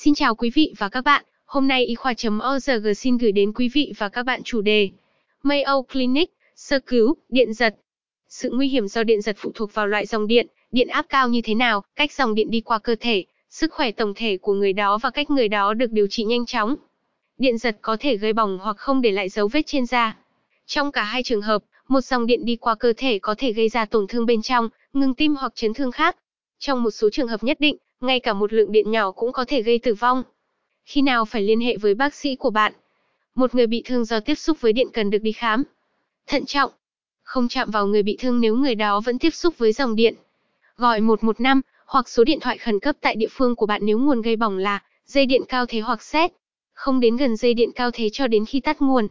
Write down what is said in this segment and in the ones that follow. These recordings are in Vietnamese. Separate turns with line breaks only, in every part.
Xin chào quý vị và các bạn, hôm nay y khoa.org xin gửi đến quý vị và các bạn chủ đề Mayo Clinic, sơ cứu, điện giật. Sự nguy hiểm do điện giật phụ thuộc vào loại dòng điện, điện áp cao như thế nào, cách dòng điện đi qua cơ thể, sức khỏe tổng thể của người đó và cách người đó được điều trị nhanh chóng. Điện giật có thể gây bỏng hoặc không để lại dấu vết trên da. Trong cả hai trường hợp, một dòng điện đi qua cơ thể có thể gây ra tổn thương bên trong, ngừng tim hoặc chấn thương khác. Trong một số trường hợp nhất định, ngay cả một lượng điện nhỏ cũng có thể gây tử vong. Khi nào phải liên hệ với bác sĩ của bạn? Một người bị thương do tiếp xúc với điện cần được đi khám. Thận trọng. Không chạm vào người bị thương nếu người đó vẫn tiếp xúc với dòng điện. Gọi 115 hoặc số điện thoại khẩn cấp tại địa phương của bạn nếu nguồn gây bỏng là dây điện cao thế hoặc sét. Không đến gần dây điện cao thế cho đến khi tắt nguồn.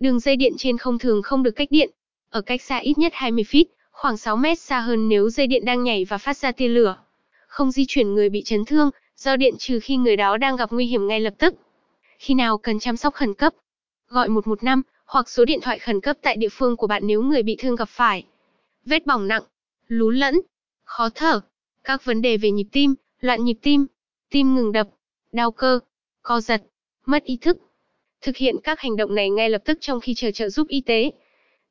Đường dây điện trên không thường không được cách điện. Ở cách xa ít nhất 20 feet, khoảng 6 mét xa hơn nếu dây điện đang nhảy và phát ra tia lửa. Không di chuyển người bị chấn thương, do điện trừ khi người đó đang gặp nguy hiểm ngay lập tức. Khi nào cần chăm sóc khẩn cấp? Gọi 115 hoặc số điện thoại khẩn cấp tại địa phương của bạn nếu người bị thương gặp phải vết bỏng nặng, lún lẫn, khó thở, các vấn đề về nhịp tim, loạn nhịp tim, tim ngừng đập, đau cơ, co giật, mất ý thức. Thực hiện các hành động này ngay lập tức trong khi chờ trợ giúp y tế.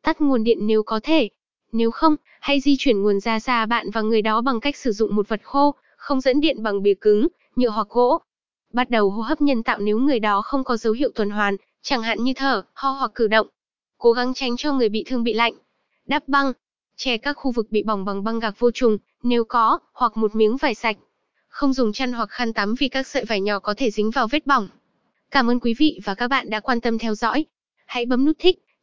Tắt nguồn điện nếu có thể. Nếu không, hãy di chuyển nguồn ra xa bạn và người đó bằng cách sử dụng một vật khô, không dẫn điện bằng bìa cứng, nhựa hoặc gỗ. Bắt đầu hô hấp nhân tạo nếu người đó không có dấu hiệu tuần hoàn, chẳng hạn như thở, ho hoặc cử động. Cố gắng tránh cho người bị thương bị lạnh. Đắp băng. Che các khu vực bị bỏng bằng băng gạc vô trùng, nếu có, hoặc một miếng vải sạch. Không dùng chăn hoặc khăn tắm vì các sợi vải nhỏ có thể dính vào vết bỏng. Cảm ơn quý vị và các bạn đã quan tâm theo dõi. Hãy bấm nút thích,